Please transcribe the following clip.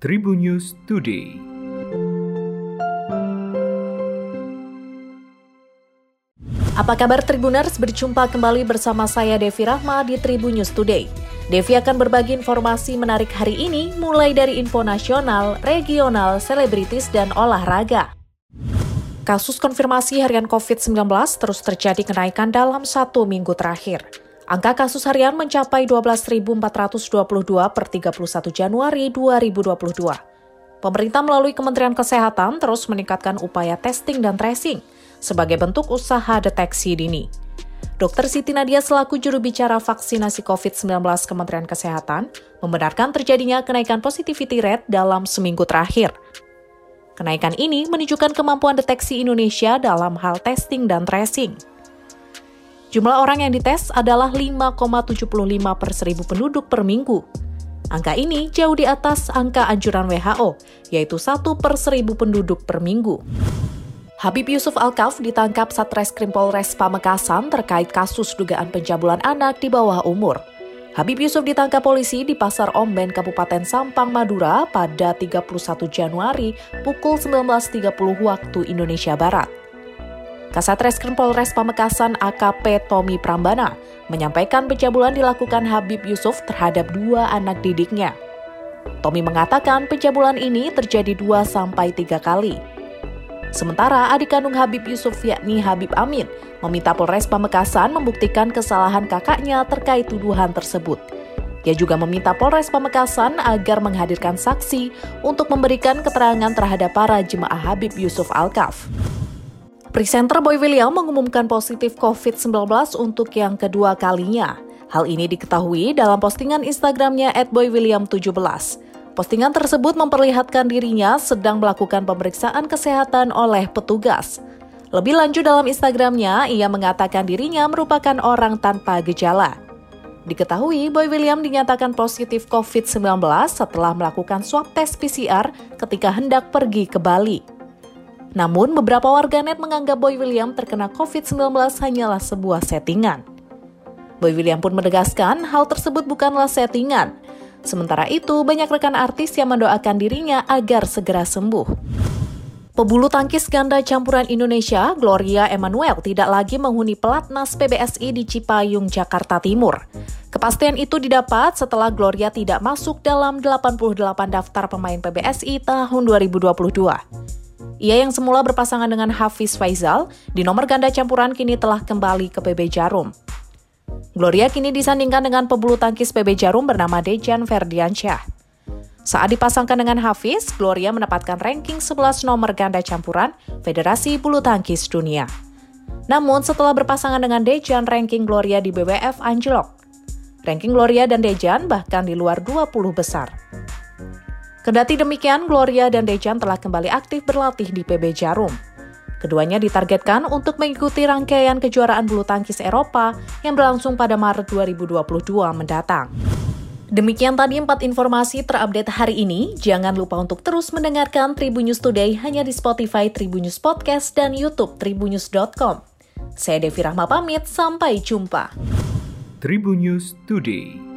Tribun News Today. Apa kabar Tribuners? Berjumpa kembali bersama saya Devi Rahma di Tribun News Today. Devi akan berbagi informasi menarik hari ini mulai dari info nasional, regional, selebritis, dan olahraga. Kasus konfirmasi harian COVID-19 terus terjadi kenaikan dalam satu minggu terakhir. Angka kasus harian mencapai 12.422 per 31 Januari 2022. Pemerintah melalui Kementerian Kesehatan terus meningkatkan upaya testing dan tracing sebagai bentuk usaha deteksi dini. Dr. Siti Nadia selaku juru bicara vaksinasi COVID-19 Kementerian Kesehatan membenarkan terjadinya kenaikan positivity rate dalam seminggu terakhir. Kenaikan ini menunjukkan kemampuan deteksi Indonesia dalam hal testing dan tracing. Jumlah orang yang dites adalah 5,75 per seribu penduduk per minggu. Angka ini jauh di atas angka anjuran WHO, yaitu 1 per seribu penduduk per minggu. Habib Yusuf Alkaf ditangkap Satreskrim Polres Pamekasan terkait kasus dugaan pencabulan anak di bawah umur. Habib Yusuf ditangkap polisi di Pasar Omben, Kabupaten Sampang, Madura pada 31 Januari pukul 19.30 waktu Indonesia Barat. Kasat Reskrim Polres Pamekasan AKP Tommy Prambana menyampaikan pencabulan dilakukan Habib Yusuf terhadap dua anak didiknya. Tommy mengatakan pencabulan ini terjadi dua sampai tiga kali. Sementara adik kandung Habib Yusuf yakni Habib Amin meminta Polres Pamekasan membuktikan kesalahan kakaknya terkait tuduhan tersebut. Ia juga meminta Polres Pamekasan agar menghadirkan saksi untuk memberikan keterangan terhadap para jemaah Habib Yusuf Alkaf. Presenter Boy William mengumumkan positif COVID-19 untuk yang kedua kalinya. Hal ini diketahui dalam postingan Instagramnya @boywilliam17. Postingan tersebut memperlihatkan dirinya sedang melakukan pemeriksaan kesehatan oleh petugas. Lebih lanjut dalam Instagramnya, ia mengatakan dirinya merupakan orang tanpa gejala. Diketahui, Boy William dinyatakan positif COVID-19 setelah melakukan swab tes PCR ketika hendak pergi ke Bali. Namun, beberapa warganet menganggap Boy William terkena COVID-19 hanyalah sebuah settingan. Boy William pun menegaskan hal tersebut bukanlah settingan. Sementara itu, banyak rekan artis yang mendoakan dirinya agar segera sembuh. Pebulu tangkis ganda campuran Indonesia, Gloria Emmanuel, tidak lagi menghuni pelatnas PBSI di Cipayung, Jakarta Timur. Kepastian itu didapat setelah Gloria tidak masuk dalam 88 daftar pemain PBSI tahun 2022. Ia yang semula berpasangan dengan Hafiz Faizal di nomor ganda campuran kini telah kembali ke PB Jarum. Gloria kini disandingkan dengan pebulu tangkis PB Jarum bernama Dejan Ferdiansyah. Saat dipasangkan dengan Hafiz, Gloria mendapatkan ranking 11 nomor ganda campuran Federasi Bulu Tangkis Dunia. Namun setelah berpasangan dengan Dejan, ranking Gloria di BWF anjlok. Ranking Gloria dan Dejan bahkan di luar 20 besar. Kendati demikian, Gloria dan Dejan telah kembali aktif berlatih di PB Jarum. Keduanya ditargetkan untuk mengikuti rangkaian kejuaraan bulu tangkis Eropa yang berlangsung pada Maret 2022 mendatang. Demikian tadi empat informasi terupdate hari ini. Jangan lupa untuk terus mendengarkan Tribun News Today hanya di Spotify Tribun News Podcast dan YouTube tribunnews.com. Saya Devi Rahma pamit, sampai jumpa. Tribun News Today.